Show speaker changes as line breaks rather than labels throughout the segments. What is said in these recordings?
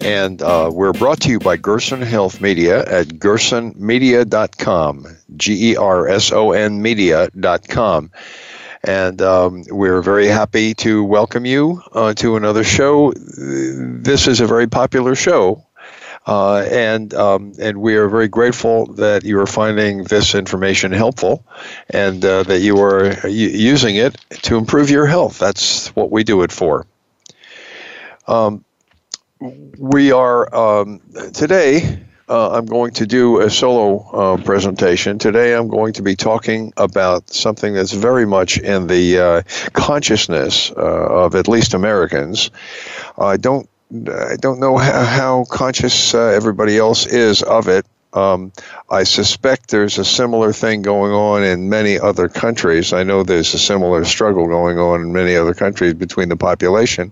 And uh, we're brought to you by Gerson Health Media at gersonmedia.com, G E R S O N media.com. And um, we're very happy to welcome you uh, to another show. This is a very popular show. Uh, and um, and we are very grateful that you are finding this information helpful, and uh, that you are using it to improve your health. That's what we do it for. Um, we are um, today. Uh, I'm going to do a solo uh, presentation. Today, I'm going to be talking about something that's very much in the uh, consciousness uh, of at least Americans. I don't, I don't know how, how conscious uh, everybody else is of it. Um, I suspect there's a similar thing going on in many other countries. I know there's a similar struggle going on in many other countries between the population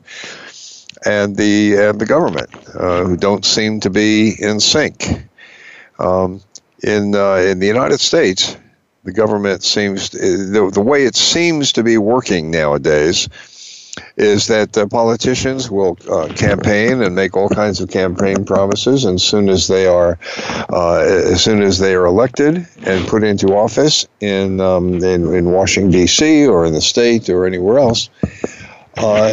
and the and the government, uh, who don't seem to be in sync. Um, in uh, in the United States, the government seems the, the way it seems to be working nowadays is that uh, politicians will uh, campaign and make all kinds of campaign promises, and soon as they are, uh, as soon as they are elected and put into office in um, in, in Washington D.C. or in the state or anywhere else, uh,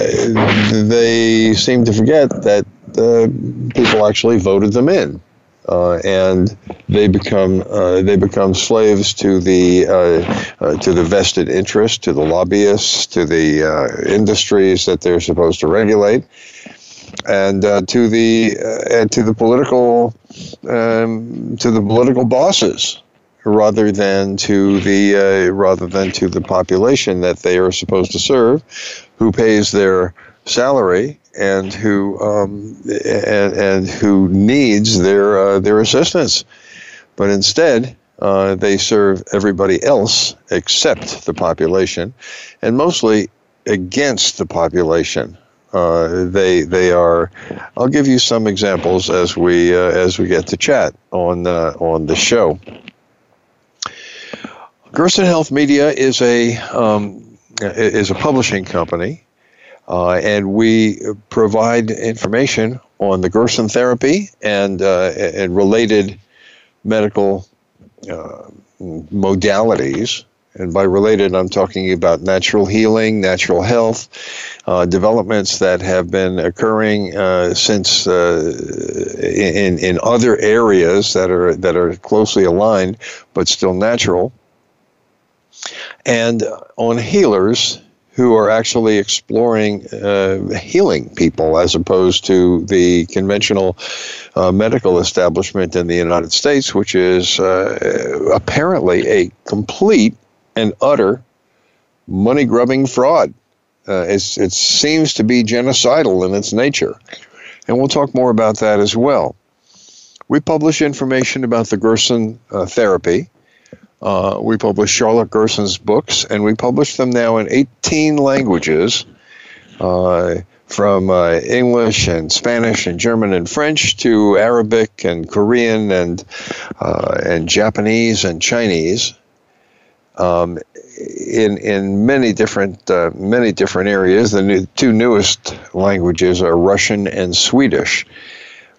they seem to forget that uh, people actually voted them in. Uh, and they become uh, they become slaves to the uh, uh, to the vested interest, to the lobbyists, to the industries that they're supposed to regulate, and to the and to the political um, to the political bosses rather than to the uh, rather than to the population that they are supposed to serve, who pays their salary and who um, and, and who needs their uh, their assistance. But instead, uh, they serve everybody else except the population, and mostly against the population. Uh, they they are. I'll give you some examples as we uh, as we get to chat on uh, on the show. Gerson Health Media is a um, is a publishing company, uh, and we provide information on the Gerson therapy and uh, and related medical uh, modalities. And by related, I'm talking about natural healing, natural health, uh, developments that have been occurring uh, since uh, in in other areas that are that are closely aligned, but still natural and on healers who are actually exploring uh, healing people as opposed to the conventional uh, medical establishment in the United States, which is uh, apparently a complete and utter money grubbing fraud. Uh, it seems to be genocidal in its nature. And we'll talk more about that as well. We publish information about the Gerson uh, therapy uh, we publish Charlotte Gerson's books, and we publish them now in 18 languages, uh, from uh, English and Spanish and German and French to Arabic and Korean and uh, and Japanese and Chinese. Um, in in many different uh, many different areas, the new, two newest languages are Russian and Swedish.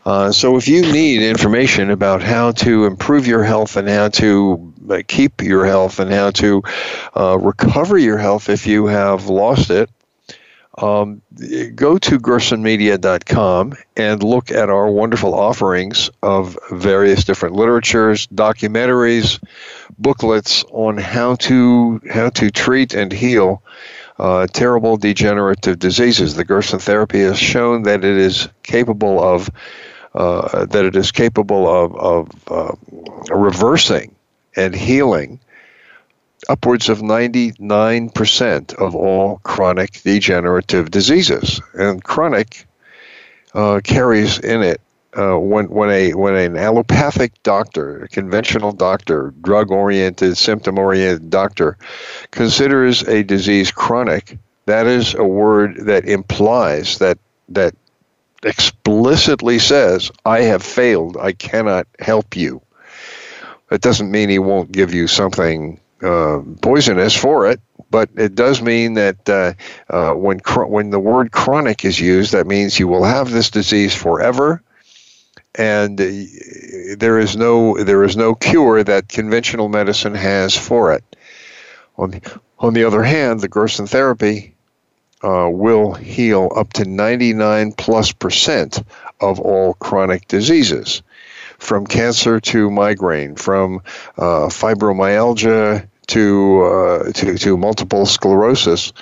Uh, so, if you need information about how to improve your health and how to keep your health and how to uh, recover your health if you have lost it, um, go to gersonmedia.com and look at our wonderful offerings of various different literatures, documentaries, booklets on how to how to treat and heal uh, terrible degenerative diseases. The Gerson therapy has shown that it is capable of uh, that it is capable of, of uh, reversing and healing upwards of 99% of all chronic degenerative diseases. And chronic uh, carries in it uh, when when a when an allopathic doctor, a conventional doctor, drug-oriented, symptom-oriented doctor, considers a disease chronic, that is a word that implies that that explicitly says, "I have failed. I cannot help you." It doesn't mean he won't give you something uh, poisonous for it, but it does mean that uh, uh, when when the word chronic is used, that means you will have this disease forever, and uh, there is no there is no cure that conventional medicine has for it. On the, on the other hand, the Gerson therapy uh, will heal up to 99 plus percent of all chronic diseases, from cancer to migraine, from uh, fibromyalgia to, uh, to, to multiple sclerosis.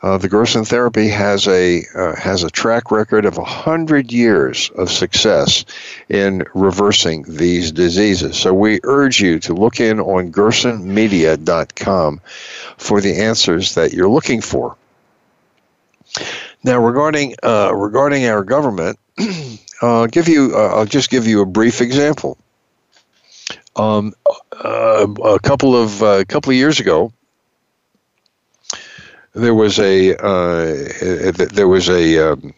Uh, the Gerson therapy has a uh, has a track record of hundred years of success in reversing these diseases. So we urge you to look in on gersonmedia.com for the answers that you're looking for. Now, regarding uh, regarding our government, I'll give you uh, I'll just give you a brief example. Um, uh, a couple of a uh, couple of years ago, there was a there was a, um,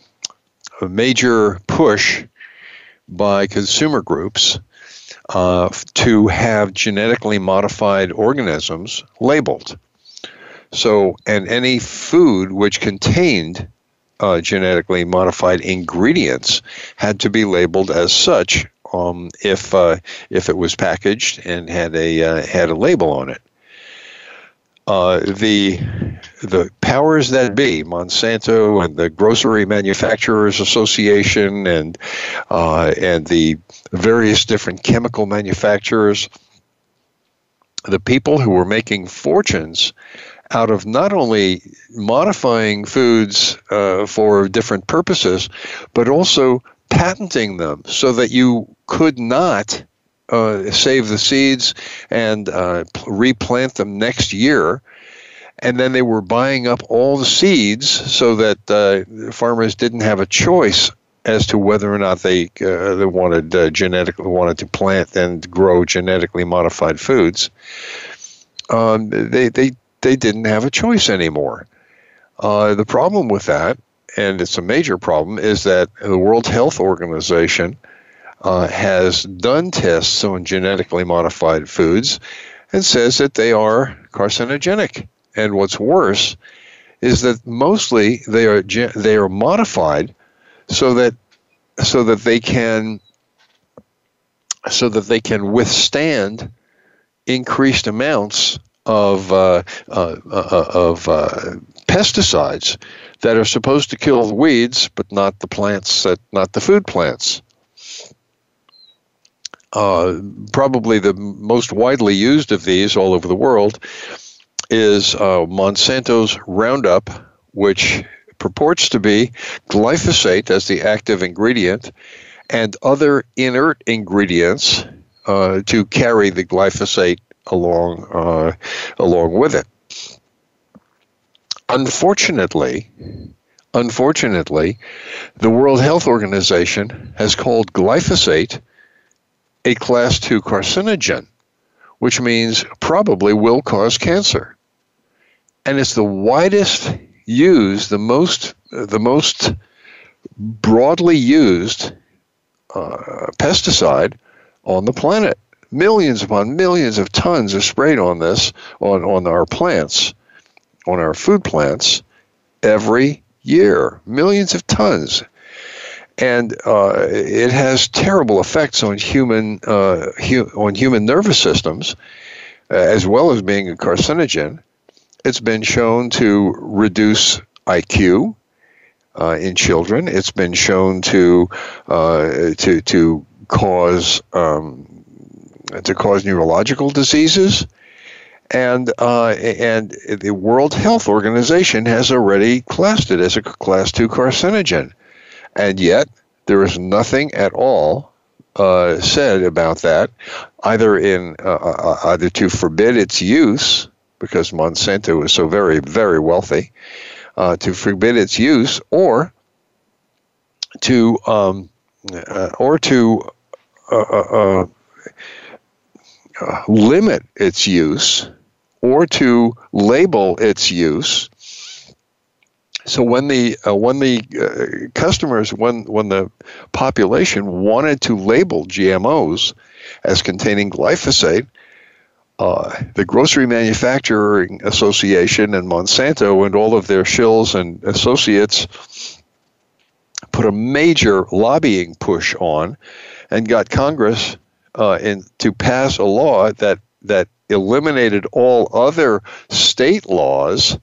a, major push by consumer groups uh, to have genetically modified organisms labeled. So, and any food which contained uh, genetically modified ingredients had to be labeled as such um, if uh, if it was packaged and had a uh, had a label on it. Uh, the the powers that be, Monsanto and the Grocery Manufacturers Association and uh, and the various different chemical manufacturers, the people who were making fortunes out of not only modifying foods uh, for different purposes, but also patenting them so that you could not uh, save the seeds and uh, replant them next year. And then they were buying up all the seeds so that uh, farmers didn't have a choice as to whether or not they uh, they wanted uh, genetically wanted to plant and grow genetically modified foods. Um, they they they didn't have a choice anymore. Uh, the problem with that, and it's a major problem, is that the World Health Organization uh, has done tests on genetically modified foods and says that they are carcinogenic. And what's worse is that mostly they are they are modified so that so that they can so that they can withstand increased amounts of uh, uh, uh, of uh, pesticides that are supposed to kill the weeds, but not the plants that not the food plants. Uh, probably the most widely used of these all over the world is uh, Monsanto's Roundup, which purports to be glyphosate as the active ingredient and other inert ingredients uh, to carry the glyphosate along uh, along with it. Unfortunately, unfortunately, the World Health Organization has called glyphosate a class 2 carcinogen, which means probably will cause cancer. And it's the widest used, the most the most broadly used uh, pesticide on the planet millions upon millions of tons are sprayed on this on, on our plants, on our food plants every year. Millions of tons. And uh, it has terrible effects on human uh, hu- on human nervous systems, uh, as well as being a carcinogen. It's been shown to reduce IQ, uh, in children. It's been shown to uh, to to cause um, to cause neurological diseases. And, uh, and the World Health Organization has already classed it as a class 2 carcinogen. And yet, there is nothing at all uh, said about that, either in uh, uh either to forbid its use, because Monsanto is so very, very wealthy, uh, to forbid its use, or to um, uh, or to uh, limit its use or to label its use. So when the uh, when the uh, customers when when the population wanted to label GMOs as containing glyphosate, uh, the Grocery Manufacturing Association and Monsanto and all of their shills and associates put a major lobbying push on and got Congress uh, in, to pass a law that that eliminated all other state laws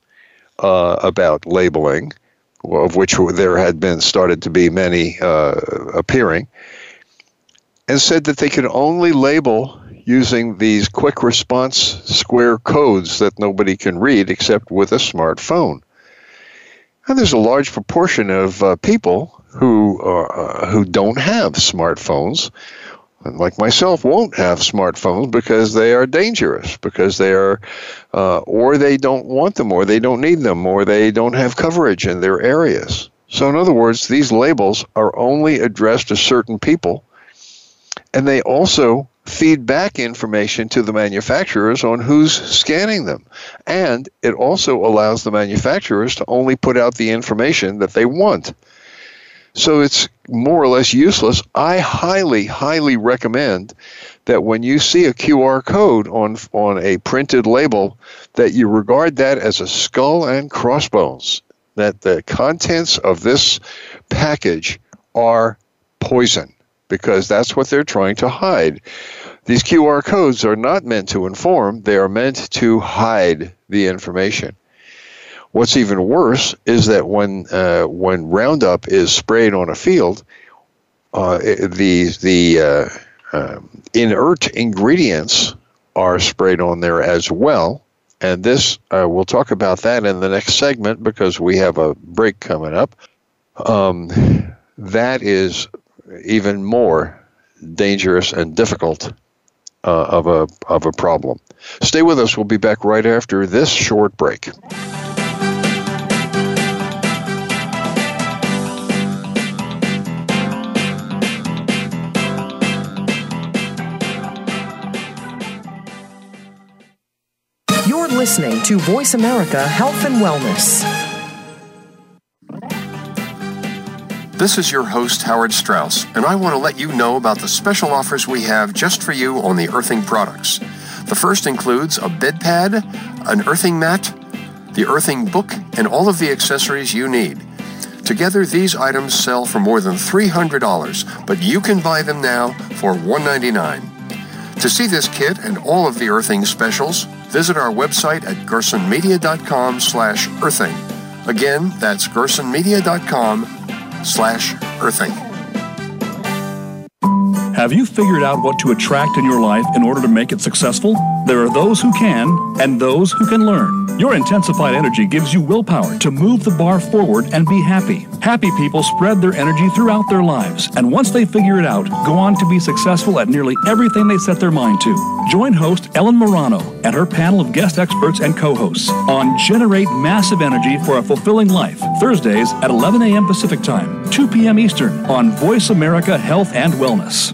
uh, about labeling, of which there had been started to be many uh, appearing, and said that they could only label using these quick response square codes that nobody can read except with a smartphone. And there's a large proportion of uh, people who uh, who don't have smartphones like myself, won't have smartphones because they are dangerous, because they are, uh, or they don't want them, or they don't need them, or they don't have coverage in their areas. So, in other words, these labels are only addressed to certain people, and they also feed back information to the manufacturers on who's scanning them. And it also allows the manufacturers to only put out the information that they want. So it's more or less useless. I highly, highly recommend that when you see a QR code on on a printed label, that you regard that as a skull and crossbones. That the contents of this package are poison because that's what they're trying to hide. These QR codes are not meant to inform, they are meant to hide the information. What's even worse is that when uh, when Roundup is sprayed on a field, uh, the the uh, um, inert ingredients are sprayed on there as well. And this, uh, we'll talk about that in the next segment because we have a break coming up. Um, that is even more dangerous and difficult uh, of a of a problem. Stay with us. We'll be back right after this short break.
Listening to Voice America Health and Wellness.
This is your host, Howard Strauss, and I want to let you know about the special offers we have just for you on the earthing products. The first includes a bed pad, an earthing mat, the earthing book, and all of the accessories you need. Together, these items sell for more than $300, but you can buy them now for 199. To see this kit and all of the earthing specials, visit our website at gersonmedia.com slash earthing. Again, that's gersonmedia.com slash earthing.
Have you figured out what to attract in your life in order to make it successful? There are those who can and those who can learn. Your intensified energy gives you willpower to move the bar forward and be happy. Happy people spread their energy throughout their lives, and once they figure it out, go on to be successful at nearly everything they set their mind to. Join host Ellen Morano and her panel of guest experts and co hosts on Generate Massive Energy for a Fulfilling Life, Thursdays at 11 a.m. Pacific Time, 2 p.m. Eastern on Voice America Health and Wellness.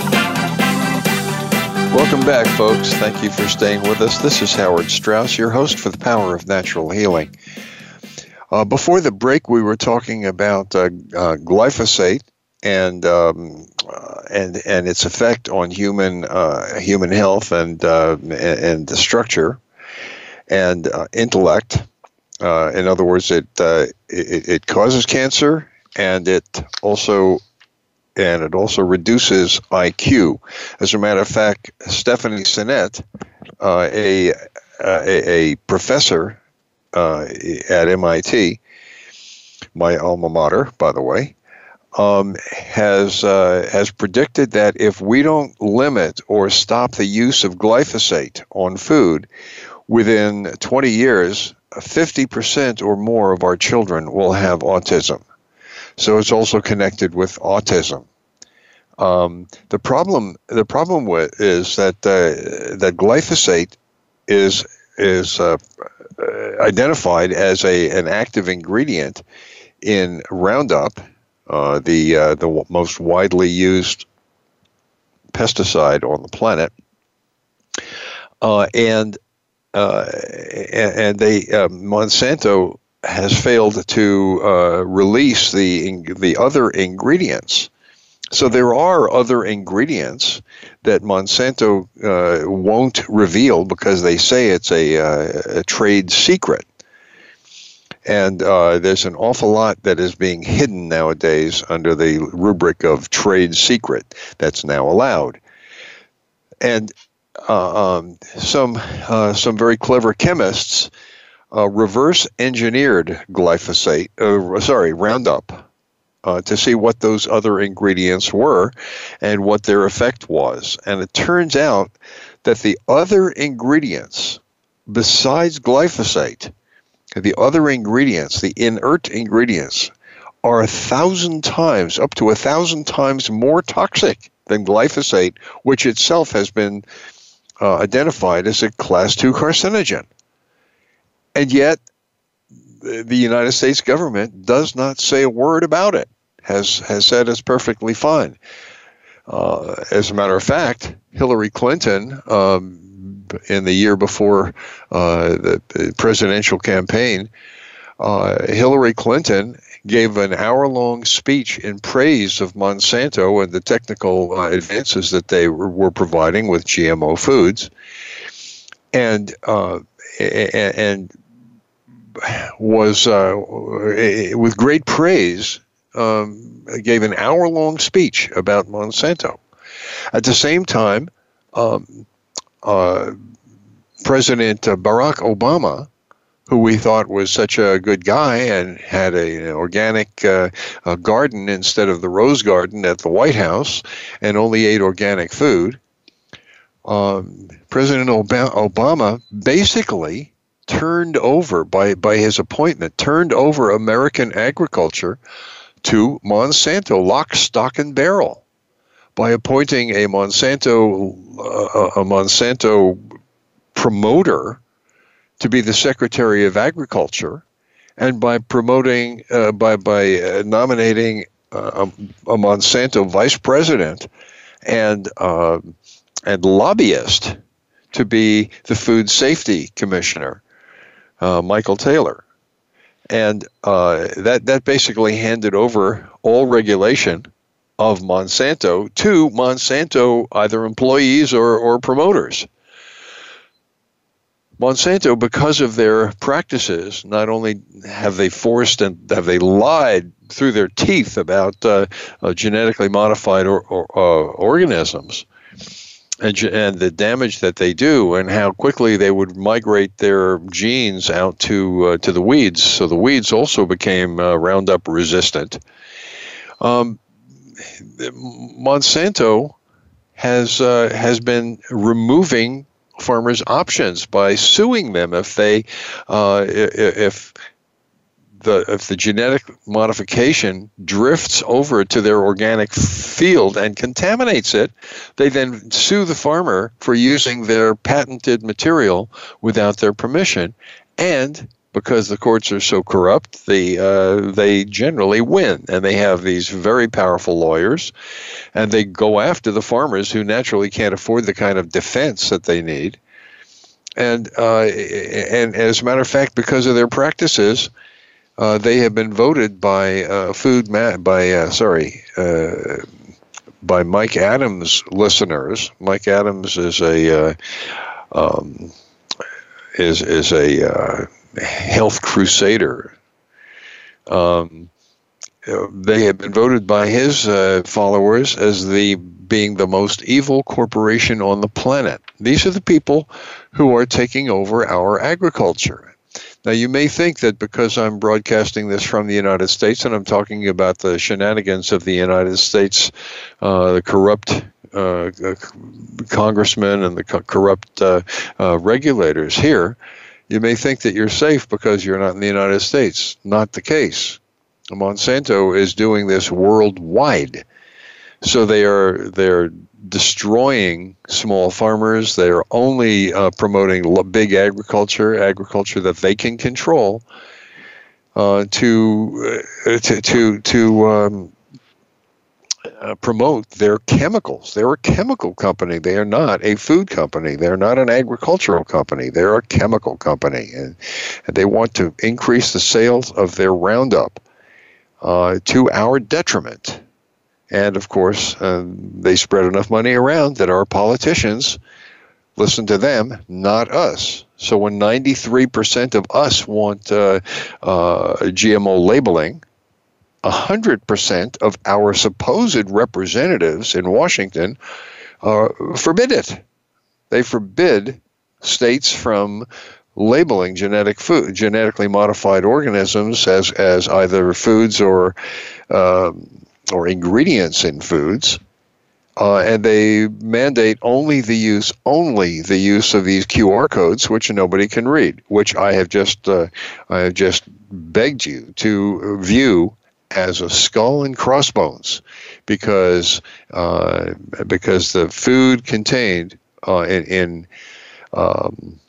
Welcome back, folks. Thank you for staying with us. This is Howard Strauss, your host for the Power of Natural Healing. Uh, before the break, we were talking about uh, uh, glyphosate and um, uh, and and its effect on human uh, human health and uh, and the structure and intellect. in other words, it, it it causes cancer and it also and it also reduces IQ. As a matter of fact, Stephanie Seneff, uh, a, a, a professor uh, at MIT, my alma mater, by the way, um, has uh, has predicted that if we don't limit or stop the use of glyphosate on food, within 20 years, 50% or more of our children will have autism. So it's also connected with autism. Um, the problem, the problem with is that uh, that glyphosate is is uh, uh, identified as a an active ingredient in Roundup, uh, the uh, the most widely used pesticide on the planet, uh, and and they Monsanto has failed to release the the other ingredients. So there are other ingredients that Monsanto uh, won't reveal because they say it's a, uh, a trade secret. And uh, there's an awful lot that is being hidden nowadays under the rubric of trade secret that's now allowed. And uh, um, some uh, some very clever chemists uh, reverse engineered glyphosate, sorry, Roundup, uh, to see what those other ingredients were and what their effect was. And it turns out that the other ingredients, besides glyphosate, the other ingredients, the inert ingredients, are a thousand times, up to a thousand times more toxic than glyphosate, which itself has been uh, identified as a class 2 carcinogen. And yet, the United States government does not say a word about it. has has said it's perfectly fine. Uh, as a matter of fact, Hillary Clinton, um, in the year before uh, the presidential campaign, uh, Hillary Clinton gave an hour long speech in praise of Monsanto and the technical uh, advances that they were, were, providing with GMO foods. And uh, and was uh, with great praise um, gave an hour long speech about Monsanto. At the same time, um, uh, President Barack Obama, who we thought was such a good guy and had a, an organic uh, a garden instead of the rose garden at the White House and only ate organic food, um, President Obama basically turned over by, by his appointment, turned over American agriculture to Monsanto, lock, stock, and barrel, by appointing a Monsanto uh, a Monsanto promoter to be the Secretary of Agriculture, and by promoting uh, by by uh, nominating uh, a, a, Monsanto vice president and uh, and lobbyist to be the food safety commissioner uh, Michael Taylor. And uh, that, that basically handed over all regulation of Monsanto to Monsanto, either employees or, or promoters. Monsanto, because of their practices, not only have they forced and have they lied through their teeth about uh, uh, genetically modified or, or, uh, organisms, and, and the damage that they do, and how quickly they would migrate their genes out to uh, to the weeds. So the weeds also became uh, Roundup resistant. Um, Monsanto has uh, has been removing farmers options by suing them if they uh, if the if the genetic modification drifts over to their organic field and contaminates it, they then sue the farmer for using their patented material without their permission, and because the courts are so corrupt, they uh, they generally win, and they have these very powerful lawyers, and they go after the farmers who naturally can't afford the kind of defense that they need, and uh, and as a matter of fact, because of their practices, uh, they have been voted by uh, food ma- by uh, sorry uh, by Mike Adams listeners. Mike Adams is a um, is is a health crusader. Um, they have been voted by his uh, followers as the being the most evil corporation on the planet. These are the people who are taking over our agriculture. Now, you may think that because I'm broadcasting this from the United States and I'm talking about the shenanigans of the United States, uh, the corrupt uh, congressmen and the co- corrupt uh, uh, regulators here, you may think that you're safe because you're not in the United States. Not the case. Monsanto is doing this worldwide. So they are they're destroying small farmers. They are only uh, promoting big agriculture, agriculture that they can control, uh, to, uh, to to to um, uh, promote their chemicals. They're a chemical company. They are not a food company. They're not an agricultural company. They're a chemical company, and, and they want to increase the sales of their Roundup uh, to our detriment. And of course, uh, they spread enough money around that our politicians listen to them, not us. So when 93% of us want uh, uh GMO labeling, 100% of our supposed representatives in Washington uh, forbid it. They forbid states from labeling genetic food, genetically modified organisms as, as either foods or um, or ingredients in foods, uh, and they mandate only the use only the use of these QR codes, which nobody can read. Which I have just uh, I have just begged you to view as a skull and crossbones because uh, because the food contained uh, in in, um,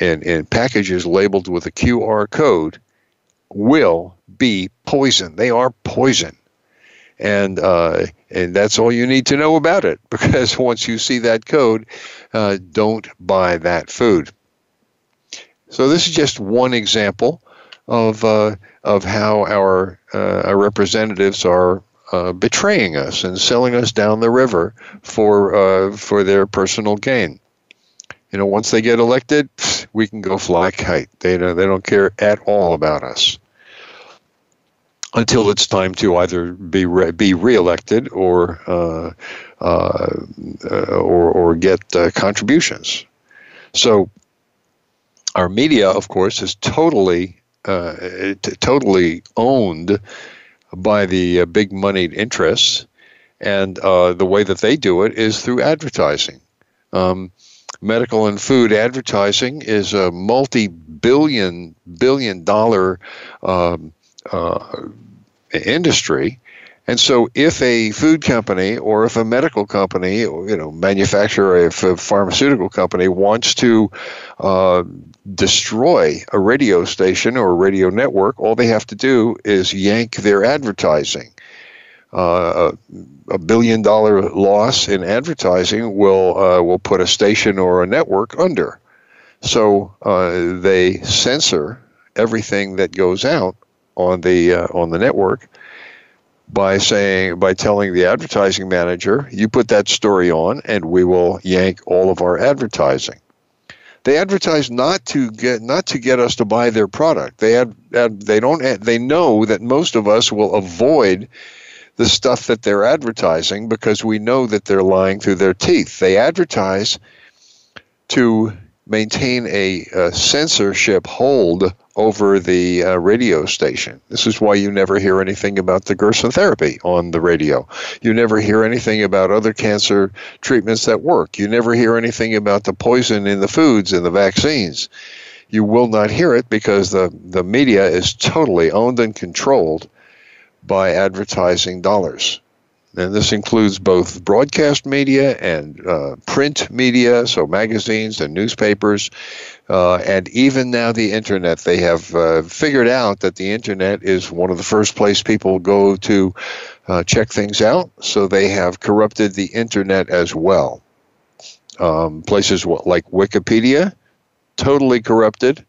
in in packages labeled with a QR code will be poison. They are poison, and uh, and that's all you need to know about it. Because once you see that code, uh, don't buy that food. So this is just one example of uh, of how our uh, our representatives are uh, betraying us and selling us down the river for uh, for their personal gain. You know, once they get elected, we can go fly a kite. They don't, they don't care at all about us until it's time to either be re- be reelected or uh, uh, or or get contributions. So our media, of course, is totally uh, t- totally owned by the uh, big moneyed interests, and uh, the way that they do it is through advertising. Um, medical and food advertising is a multi-billion billion dollar um, uh, industry and so, if a food company or if a medical company, or, you know, manufacturer, if a pharmaceutical company wants to uh, destroy a radio station or a radio network, all they have to do is yank their advertising. Uh, a billion dollar loss in advertising will uh, will put a station or a network under. So uh, they censor everything that goes out on the uh, on the network by saying by telling the advertising manager, you put that story on and we will yank all of our advertising. They advertise not to get not to get us to buy their product. They ad, ad, they don't they know that most of us will avoid the stuff that they're advertising because we know that they're lying through their teeth. They advertise to maintain a, a censorship hold over the uh, radio station. This is why you never hear anything about the Gerson therapy on the radio. You never hear anything about other cancer treatments that work. You never hear anything about the poison in the foods and the vaccines. You will not hear it because the, the media is totally owned and controlled by advertising dollars. And this includes both broadcast media and uh, print media, so magazines and newspapers, uh, and even now the internet. They have uh, figured out that the internet is one of the first place people go to uh, check things out, so they have corrupted the internet as well. Um, places like Wikipedia, totally corrupted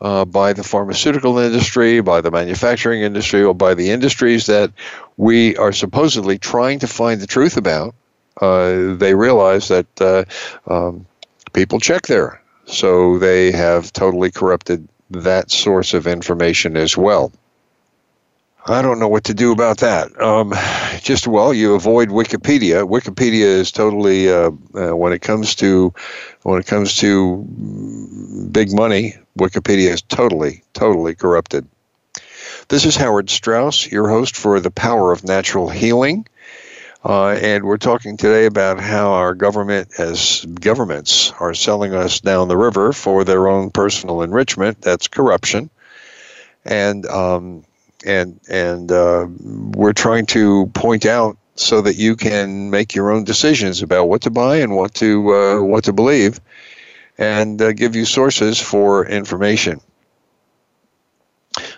uh, by the pharmaceutical industry, by the manufacturing industry, or by the industries that we are supposedly trying to find the truth about. Uh, they realize that uh, um, people check there. So they have totally corrupted that source of information as well. I don't know what to do about that. Um, just well, you avoid Wikipedia. Wikipedia is totally uh, uh, when it comes to when it comes to big money. Wikipedia is totally totally corrupted. This is Howard Strauss, your host for the Power of Natural Healing. Uh, and we're talking today about how our government, as governments, are selling us down the river for their own personal enrichment. That's corruption. And um, and and uh, we're trying to point out so that you can make your own decisions about what to buy and what to uh, what to believe, and uh, give you sources for information.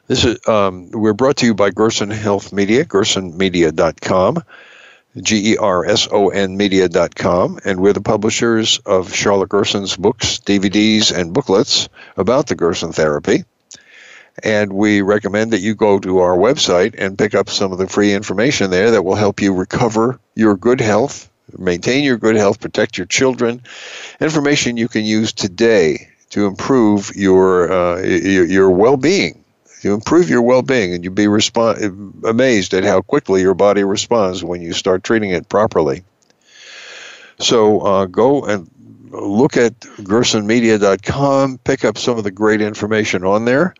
This is um, we're brought to you by Gerson Health Media, gersonmedia.com, G E R S O N media.com, and we're the publishers of Charlotte Gerson's books, DVDs, and booklets about the Gerson therapy. And we recommend that you go to our website and pick up some of the free information there that will help you recover your good health, maintain your good health, protect your children. Information you can use today to improve your uh, your, your well-being. To improve your well-being, and you'd be amazed at how quickly your body responds when you start treating it properly. So uh, go and look at gersonmedia.com, pick up some of the great information on there.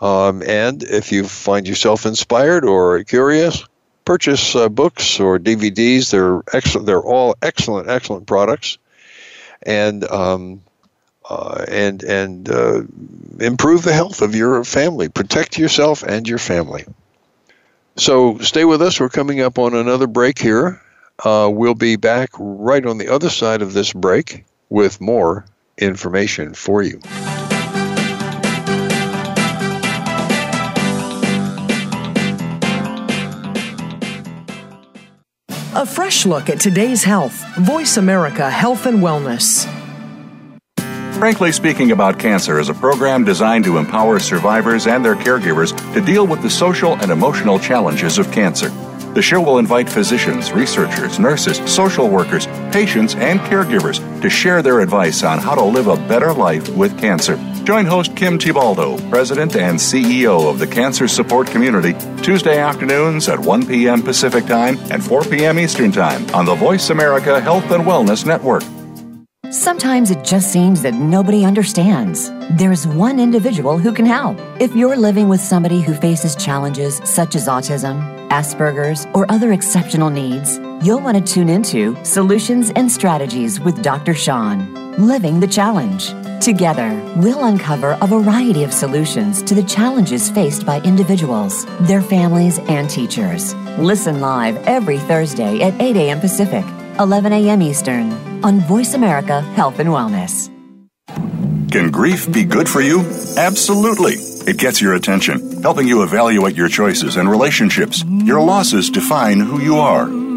Um, and if you find yourself inspired or curious, purchase uh, books or DVDs. They're excellent. They're all excellent, excellent products, and um, uh, and and uh, improve the health of your family. Protect yourself and your family. So stay with us. We're coming up on another break here. Uh, we'll be back right on the other side of this break with more information for you.
A fresh look at today's health. Voice America Health and Wellness.
Frankly Speaking About Cancer is a program designed to empower survivors and their caregivers to deal with the social and emotional challenges of cancer. The show will invite physicians, researchers, nurses, social workers, patients, and caregivers to share their advice on how to live a better life with cancer. Join host Kim Thiboldeaux, President and CEO of the Cancer Support Community, Tuesday afternoons at 1 p.m. Pacific Time and 4 p.m. Eastern Time on the Voice America Health and Wellness Network.
Sometimes it just seems that nobody understands. There's one individual who can help. If you're living with somebody who faces challenges such as autism, Asperger's, or other exceptional needs, you'll want to tune into Solutions and Strategies with Dr. Sean, Living the Challenge. Together, we'll uncover a variety of solutions to the challenges faced by individuals, their families, and teachers. Listen live every Thursday at 8 a.m. Pacific, 11 a.m. Eastern on Voice America Health and Wellness.
Can grief be good for you? Absolutely. It gets your attention, helping you evaluate your choices and relationships. Your losses define who you are.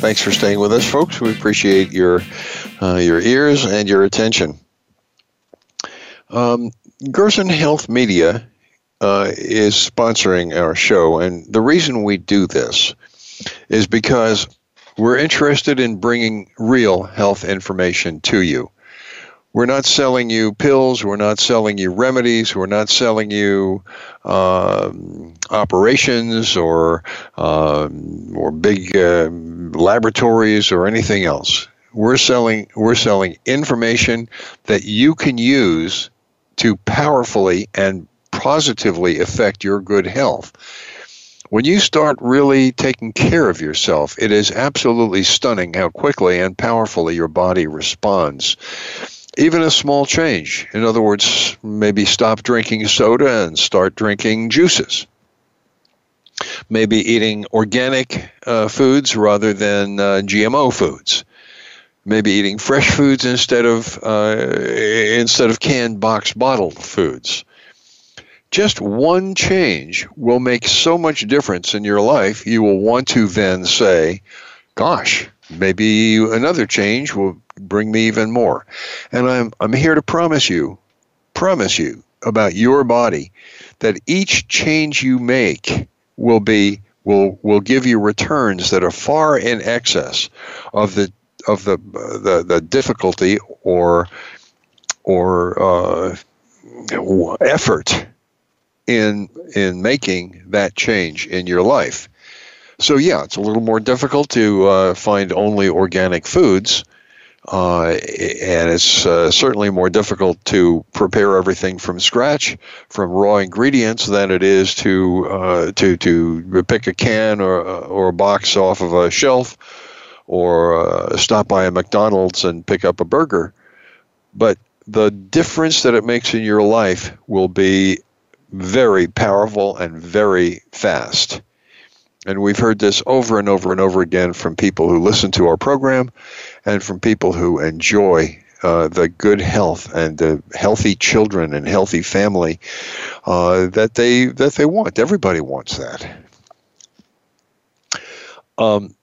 Thanks for staying with us, folks. We appreciate your uh, your ears and your attention. Um, Gerson Health Media uh, is sponsoring our show, and the reason we do this is because we're interested in bringing real health information to you. We're not selling you pills. We're not selling you remedies. We're not selling you um, operations or um, or big uh, laboratories or anything else. We're selling we're selling information that you can use to powerfully and positively affect your good health. When you start really taking care of yourself, it is absolutely stunning how quickly and powerfully your body responds even a small change. In other words, maybe stop drinking soda and start drinking juices. Maybe eating organic uh, foods rather than uh, GMO foods. Maybe eating fresh foods instead of uh, instead of canned box bottled foods. Just one change will make so much difference in your life. You will want to then say, "Gosh, maybe another change will bring me even more. And I'm, I'm here to promise you, promise you about your body that each change you make will be will will give you returns that are far in excess of the of the the, the difficulty or or uh, effort in in making that change in your life. So yeah, it's a little more difficult to uh, find only organic foods, uh, and it's uh, certainly more difficult to prepare everything from scratch, from raw ingredients, than it is to uh, to to pick a can or or a box off of a shelf, or uh, stop by a McDonald's and pick up a burger. But the difference that it makes in your life will be very powerful and very fast. And we've heard this over and over and over again from people who listen to our program and from people who enjoy uh, the good health and the healthy children and healthy family uh, that they that they want. Everybody wants that. Um,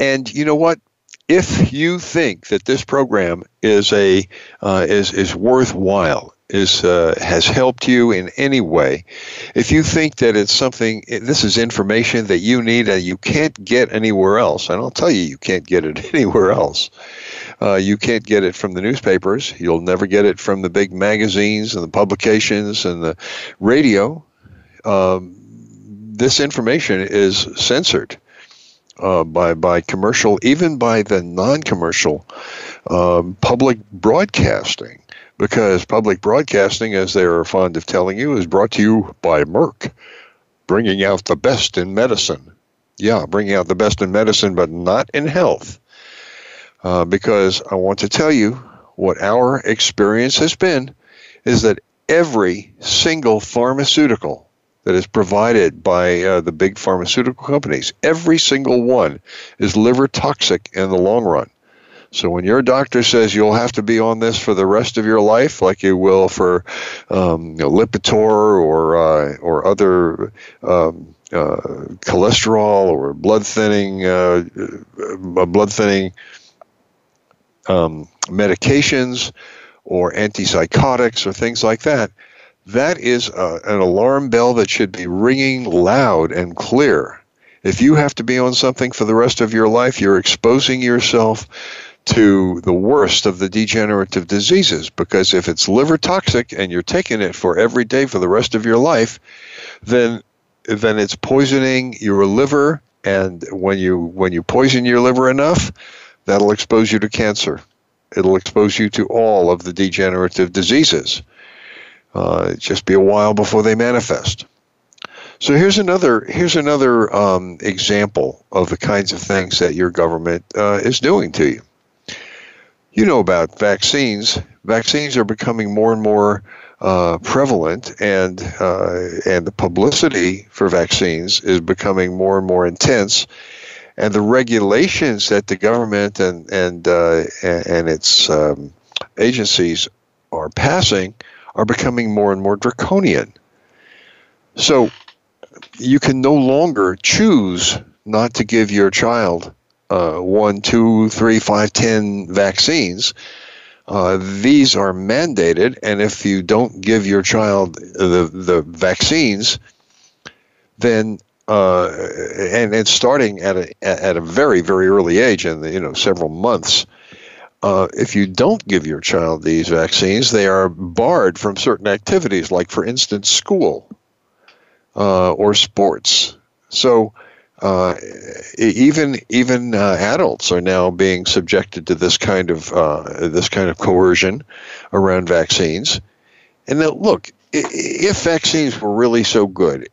and you know what? If you think that this program is a uh, is is worthwhile, is uh, has helped you in any way, if you think that it's something, this is information that you need and you can't get anywhere else, and I'll tell you, you can't get it anywhere else. Uh, you can't get it from the newspapers. You'll never get it from the big magazines and the publications and the radio. Um, this information is censored. Uh, by by commercial, even by the non-commercial um, public broadcasting because public broadcasting, as they are fond of telling you, is brought to you by Merck, bringing out the best in medicine. Yeah, bringing out the best in medicine, but not in health. Uh, because I want to tell you what our experience has been is that every single pharmaceutical that is provided by uh, the big pharmaceutical companies, every single one is liver toxic in the long run. So when your doctor says you'll have to be on this for the rest of your life, like you will for um, you know, Lipitor or uh, or other um, uh, cholesterol or blood thinning uh, uh blood thinning um, medications or antipsychotics or things like that, that is uh, an alarm bell that should be ringing loud and clear. If you have to be on something for the rest of your life, you're exposing yourself to the worst of the degenerative diseases because if it's liver toxic and you're taking it for every day for the rest of your life, then then it's poisoning your liver and when you when you poison your liver enough, that'll expose you to cancer. It'll expose you to all of the degenerative diseases. Uh, just be a while before they manifest. So here's another here's another um, example of the kinds of things that your government uh, is doing to you. You know about vaccines. Vaccines are becoming more and more uh, prevalent, and uh, and the publicity for vaccines is becoming more and more intense, and the regulations that the government and and uh, and its um, agencies are passing are becoming more and more draconian. So you can no longer choose not to give your child uh, one, two, three, five, ten vaccines. Uh, these are mandated, and if you don't give your child the the vaccines, then uh, and it's starting at a at a very very early age, in you know several months. Uh, if you don't give your child these vaccines, they are barred from certain activities, like for instance, school uh, or sports. So uh, even even uh, adults are now being subjected to this kind of uh, this kind of coercion around vaccines. And now, look, if vaccines were really so good,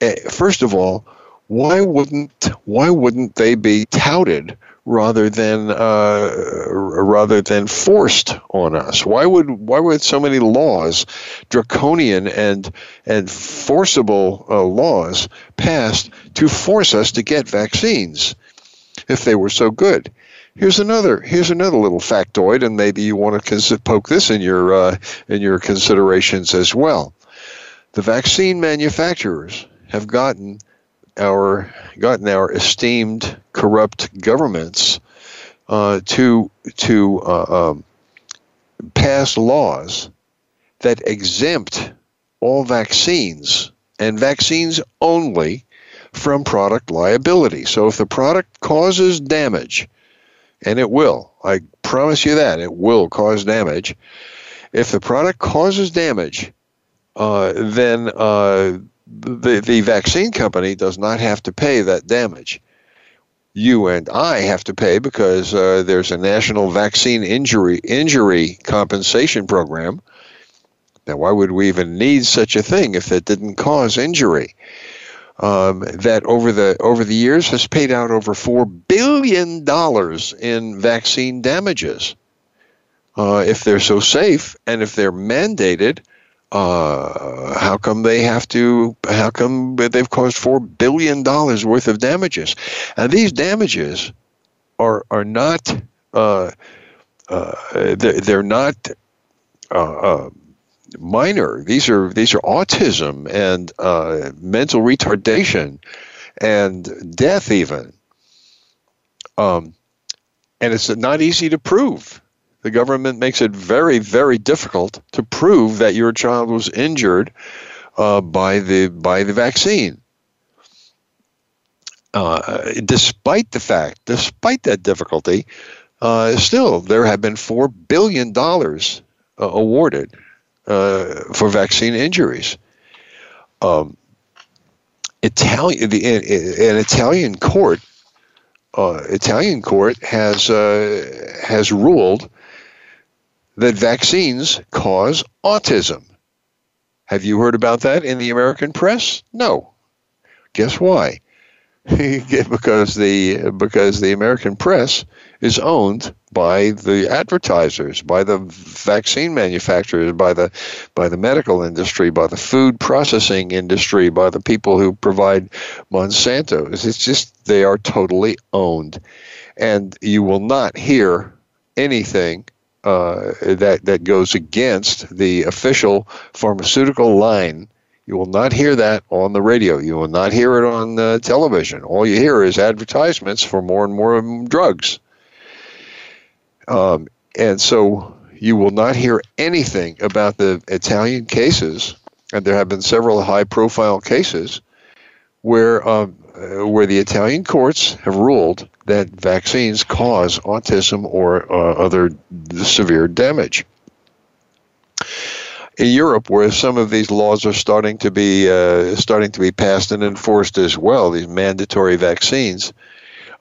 eh, first of all, why wouldn't why wouldn't they be touted rather than uh, rather than forced on us? Why would why would so many laws, draconian and and forcible uh, laws, passed to force us to get vaccines if they were so good? Here's another here's another little factoid, and maybe you want to cons- poke this in your uh, in your considerations as well. The vaccine manufacturers have gotten our gotten our esteemed corrupt governments uh, to to uh, um, pass laws that exempt all vaccines and vaccines only from product liability. So if the product causes damage, and it will, I promise you that it will cause damage. If the product causes damage, uh, then uh, the, the vaccine company does not have to pay that damage. You and I have to pay because uh, there's a national vaccine injury injury compensation program. Now, why would we even need such a thing if it didn't cause injury? Um, that over the over the years has paid out over four billion dollars in vaccine damages. Uh, if they're so safe and if they're mandated, uh, how come they have to? How come they've caused four billion dollars worth of damages? And these damages are are not uh, uh, they're, not uh, uh, minor. These are these are autism and uh, mental retardation and death even. Um, and it's not easy to prove the government makes it very, very difficult to prove that your child was injured uh, by the by the vaccine. Uh, despite the fact, despite that difficulty, uh, still there have been four billion dollars uh, awarded uh, for vaccine injuries. Um, Italian, the, an Italian court, uh, Italian court has has ruled that vaccines cause autism. Have you heard about that in the American press? No. Guess why? because the because the American press is owned by the advertisers, by the vaccine manufacturers, by the by the medical industry, by the food processing industry, by the people who provide Monsanto. It's just they are totally owned, and you will not hear anything uh, that that goes against the official pharmaceutical line. You will not hear that on the radio. You will not hear it on uh, television. All you hear is advertisements for more and more drugs. Um, and so you will not hear anything about the Italian cases, and there have been several high-profile cases where um, uh, where the Italian courts have ruled that vaccines cause autism or uh, other severe damage. In Europe, where some of these laws are starting to be uh, starting to be passed and enforced as well, these mandatory vaccines,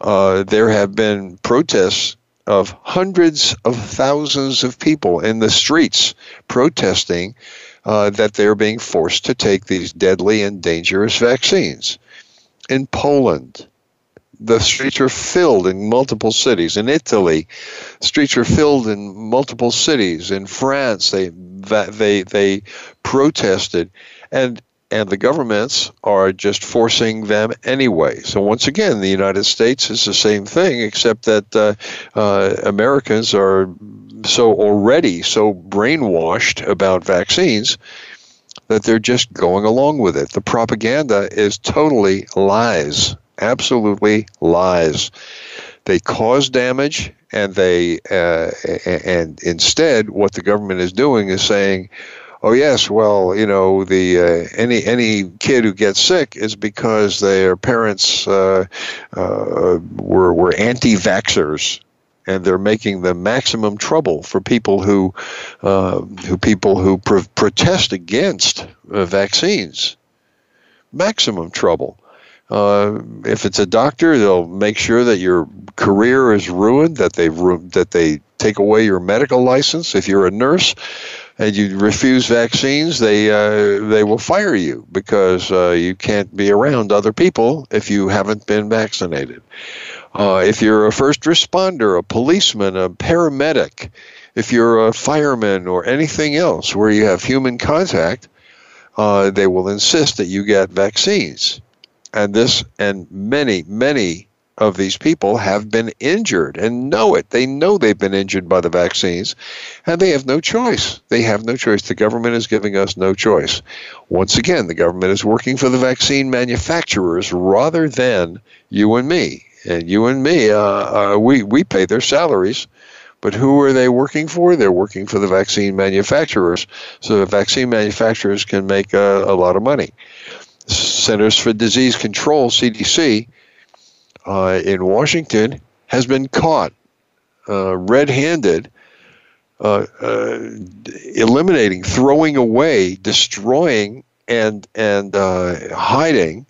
uh, there have been protests of hundreds of thousands of people in the streets protesting uh, that they're being forced to take these deadly and dangerous vaccines. In Poland, the streets are filled in multiple cities. In Italy, streets are filled in multiple cities. In France, they they they protested, and and the governments are just forcing them anyway. So once again, the United States is the same thing, except that uh, uh, Americans are so already so brainwashed about vaccines that they're just going along with it. The propaganda is totally lies, absolutely lies. They cause damage, and they uh, and instead, what the government is doing is saying oh yes, well, you know, the uh, any any kid who gets sick is because their parents uh, uh, were were anti-vaxxers. And they're making the maximum trouble for people who, uh, who people who pro- protest against uh, vaccines. Maximum trouble. Uh, if it's a doctor, they'll make sure that your career is ruined, that they that they take away your medical license. If you're a nurse, and you refuse vaccines, they uh, they will fire you because uh, you can't be around other people if you haven't been vaccinated. Uh, if you're a first responder, a policeman, a paramedic, if you're a fireman or anything else where you have human contact, uh, they will insist that you get vaccines. And this and many many of these people have been injured and know it. They know they've been injured by the vaccines, and they have no choice. They have no choice. The government is giving us no choice. Once again, the government is working for the vaccine manufacturers rather than you and me. And you and me, uh, uh, we, we pay their salaries. But who are they working for? They're working for the vaccine manufacturers. So the vaccine manufacturers can make a, a lot of money. Centers for Disease Control, CDC, uh, in Washington has been caught uh, red handed, uh, uh, eliminating, throwing away, destroying, and, and uh, hiding,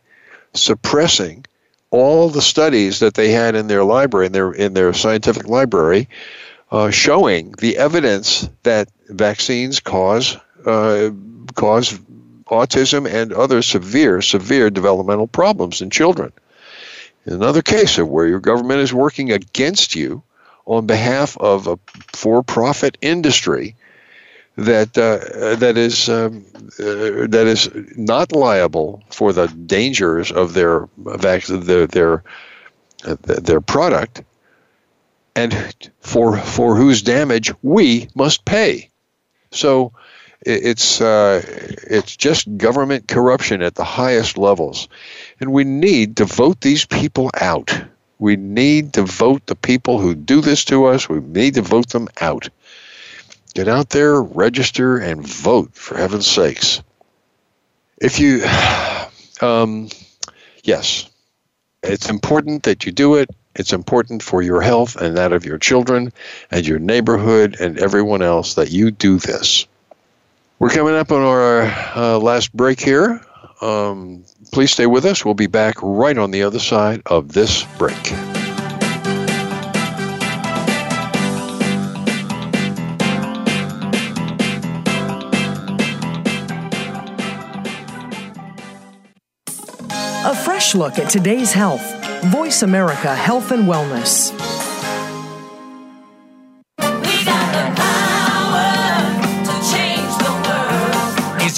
suppressing all the studies that they had in their library, in their, in their scientific library, uh, showing the evidence that vaccines cause, cause autism and other severe, severe developmental problems in children another case of where your government is working against you on behalf of a for-profit industry that uh, that is um, uh, that is not liable for the dangers of their their their, uh, their product, and for for whose damage we must pay. So it's uh, it's just government corruption at the highest levels, and we need to vote these people out. We need to vote the people who do this to us. We need to vote them out. Get out there, register, and vote for heaven's sakes. If you, um, yes, it's important that you do it. It's important for your health and that of your children and your neighborhood and everyone else that you do this. We're coming up on our uh, last break here. Um, please stay with us. We'll be back right on the other side of this break.
A fresh look at today's health. Voice America Health and Wellness.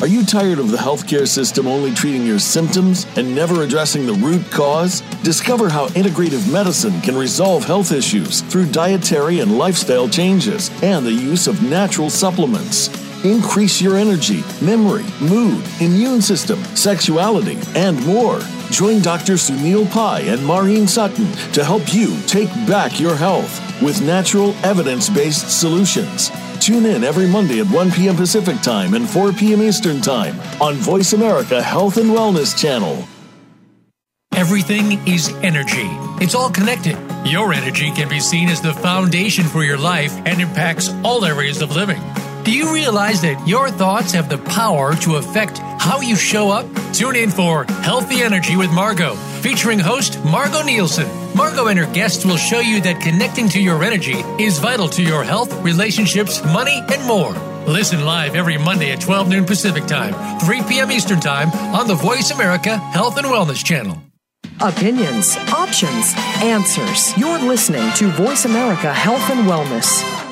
Are you tired of the healthcare system only treating your symptoms and never addressing the root cause? Discover how integrative medicine can resolve health issues through dietary and lifestyle changes and the use of natural supplements. Increase your energy, memory, mood, immune system, sexuality, and more. Join Dr. Sunil Pai and Maureen Sutton to help you take back your health with natural, evidence based solutions. Tune in every Monday at 1 p.m. Pacific Time and 4 p.m. Eastern Time on Voice America Health and Wellness Channel.
Everything is energy. It's all connected. Your energy can be seen as the foundation for your life and impacts all areas of living. Do you realize that your thoughts have the power to affect how you show up? Tune in for Healthy Energy with Margot, featuring host Margot Nielsen. Margot and her guests will show you that connecting to your energy is vital to your health, relationships, money, and more. Listen live every Monday at 12 noon Pacific Time, 3 p.m. Eastern Time on the Voice America Health and Wellness Channel.
Opinions, options, answers. You're listening to Voice America Health and Wellness.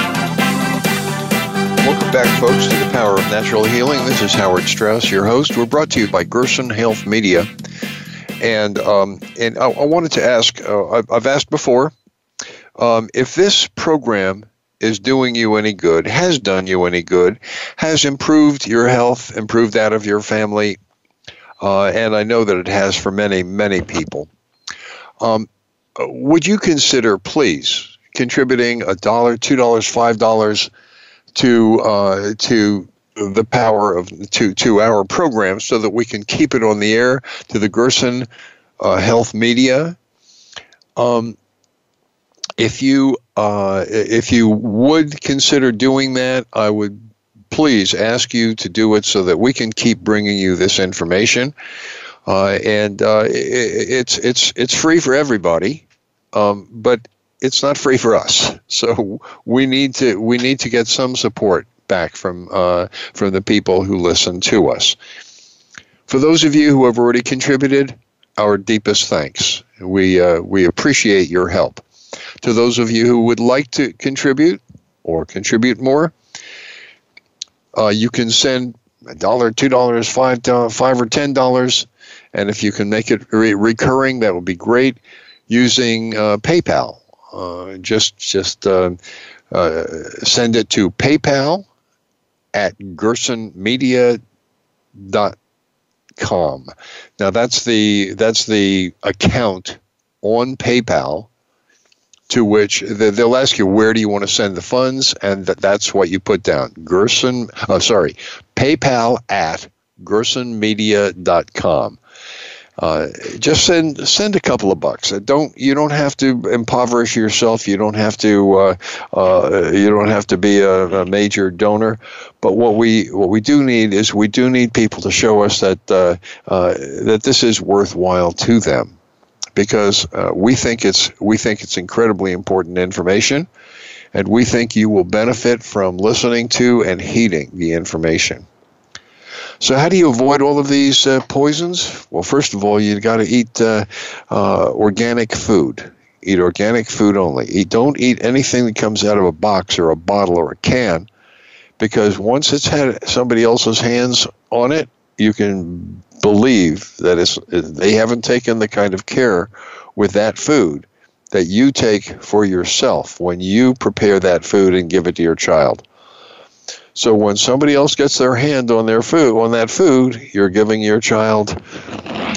Welcome back, folks, to the Power of Natural Healing. This is Howard Strauss, your host. We're brought to you by Gerson Health Media, and um, and I, I, wanted to ask. Uh, I've, asked before um, if this program is doing you any good, has done you any good, has improved your health, improved that of your family, uh, and I know that it has for many, many people. Um, would you consider, please, contributing a dollar, two dollars, five dollars? To uh, to the power of to to our program so that we can keep it on the air to the Gerson uh, Health Media. Um, if you uh, if you would consider doing that, I would please ask you to do it so that we can keep bringing you this information. Uh, and uh, it, it's it's it's free for everybody, um, but it's not free for us. So we need to we need to get some support back from uh, from the people who listen to us. For those of you who have already contributed, our deepest thanks. We uh, we appreciate your help. To those of you who would like to contribute or contribute more, uh, you can send a dollar, two dollars, five, five or ten dollars, and if you can make it re- recurring, that would be great. Using uh, PayPal, uh, just just uh, uh, send it to PayPal at gersonmedia.com. Now that's the that's the account on PayPal to which they'll ask you where do you want to send the funds, and that's what you put down. Gerson, oh, sorry, PayPal at gersonmedia.com. Uh, just send send a couple of bucks. Uh, don't you don't have to impoverish yourself. You don't have to uh, uh, you don't have to be a, a, major donor. But what we what we do need is we do need people to show us that uh, that this is worthwhile to them, because we think it's we think it's incredibly important information, and we think you will benefit from listening to and heeding the information. So, how do you avoid all of these uh, poisons? Well, first of all, you've got to eat uh, uh, organic food. Eat organic food only. Eat, don't eat anything that comes out of a box or a bottle or a can, because once it's had somebody else's hands on it, you can believe that it's, they haven't taken the kind of care with that food that you take for yourself when you prepare that food and give it to your child. So when somebody else gets their hand on their food, on that food, you're giving your child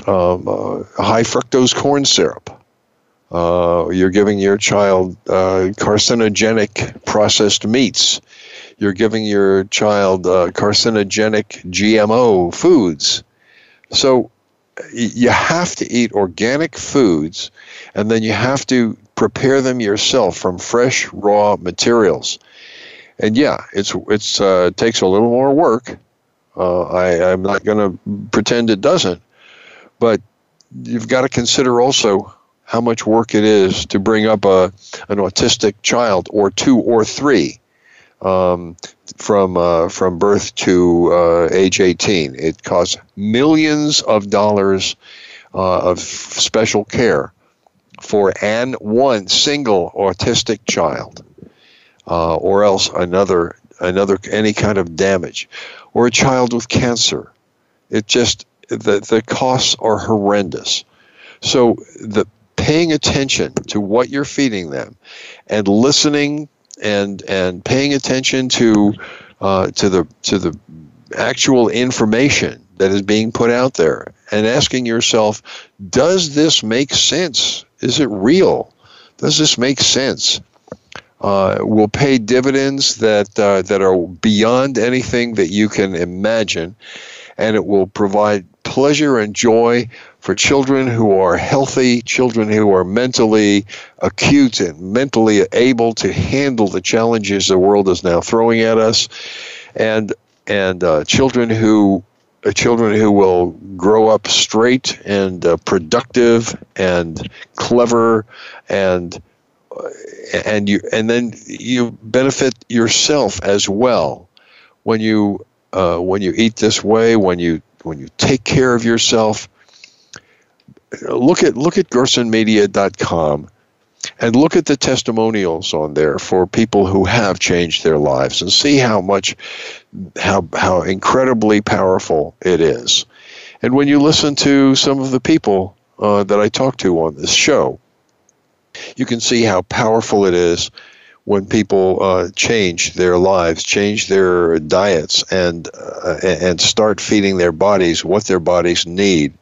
um, uh, high fructose corn syrup. Uh, you're giving your child uh, carcinogenic processed meats. You're giving your child uh, carcinogenic GMO foods. So you have to eat organic foods, and then you have to prepare them yourself from fresh, raw materials and yeah, it's it's uh, takes a little more work. Uh, I, I'm not going to pretend it doesn't, but you've got to consider also how much work it is to bring up a an autistic child or two or three um, from uh, from birth to uh, age 18. It costs millions of dollars uh, of special care for an one single autistic child uh, or else another another any kind of damage, or a child with cancer. It just the the costs are horrendous. So the paying attention to what you're feeding them and listening and and paying attention to uh, to the to the actual information that is being put out there and asking yourself does this make sense is it real does this make sense uh, will pay dividends that uh, that are beyond anything that you can imagine. And it will provide pleasure and joy for children who are healthy, children who are mentally acute and mentally able to handle the challenges the world is now throwing at us, and and uh, children who uh, children who will grow up straight and uh, productive and clever and and you and then you benefit yourself as well when you uh, when you eat this way when you when you take care of yourself, look at look at gersonmedia.com and look at the testimonials on there for people who have changed their lives and see how much how how incredibly powerful it is. And when you listen to some of the people uh, that I talk to on this show, you can see how powerful it is when people uh, change their lives, change their diets, and uh, and start feeding their bodies what their bodies need.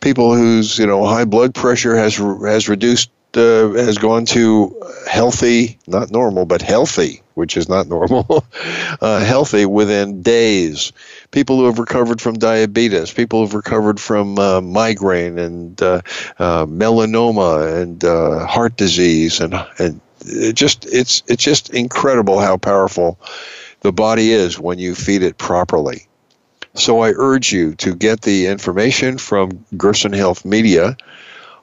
People whose you know high blood pressure has has reduced uh, has gone to healthy, not normal, but healthy, which is not normal, uh, healthy within days. People who have recovered from diabetes, people who have recovered from uh, migraine and uh, uh, melanoma and uh, heart disease and and it just it's it's just incredible how powerful the body is when you feed it properly. So I urge you to get the information from Gerson Health Media.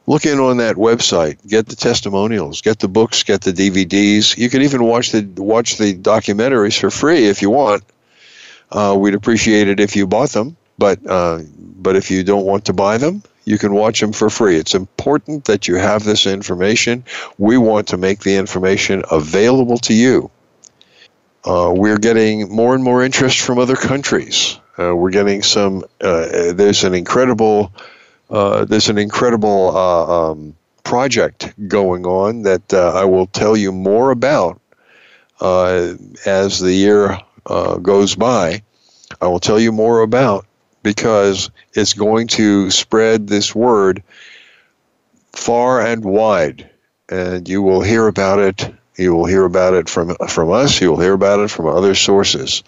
Look in on that website. Get the testimonials. Get the books. Get the DVDs. You can even watch the watch the documentaries for free if you want. Uh, we'd appreciate it if you bought them, but uh, but if you don't want to buy them, you can watch them for free. It's important that you have this information. We want to make the information available to you. Uh, we're getting more and more interest from other countries. Uh, we're getting some. Uh, there's an incredible. Uh, there's an incredible uh, um, project going on that uh, I will tell you more about as the year goes by. I will tell you more about because it's going to spread this word far and wide. And you will hear about it. You will hear about it from, from us. You will hear about it from other sources.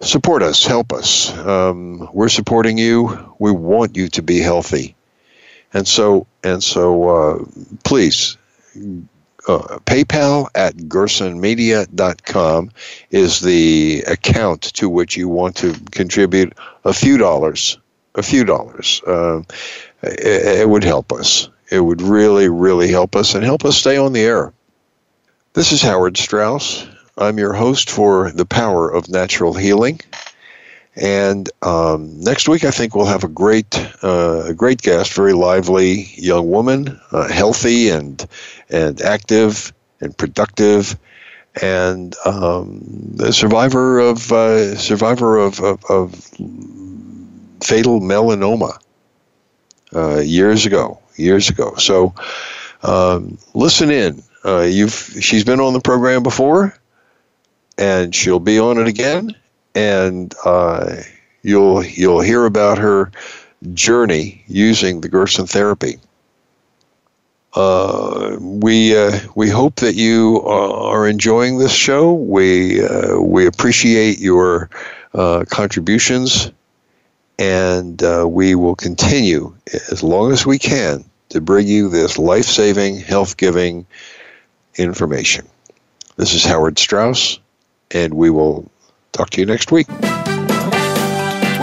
Support us. Help us. Um, we're supporting you. We want you to be healthy. And so, and so, uh, please uh, PayPal at gersonmedia.com is the account to which you want to contribute a few dollars. A few dollars. Uh, it, it would help us. It would really, really help us and help us stay on the air. This is Howard Strauss. I'm your host for The Power of Natural Healing. And um, next week, I think we'll have a great, uh, a great guest, very lively young woman, uh, healthy and and active and productive, and um, the survivor of uh, survivor of, of, of, fatal melanoma uh, years ago. Years ago. So um, listen in. Uh, you've she's been on the program before, and she'll be on it again and uh, you'll you'll hear about her journey using the Gerson therapy. Uh, we uh, we hope that you are enjoying this show. We uh, we appreciate your uh, contributions, and uh, we will continue as long as we can to bring you this life saving, health giving information. This is Howard Strauss, and we will Talk to you next week.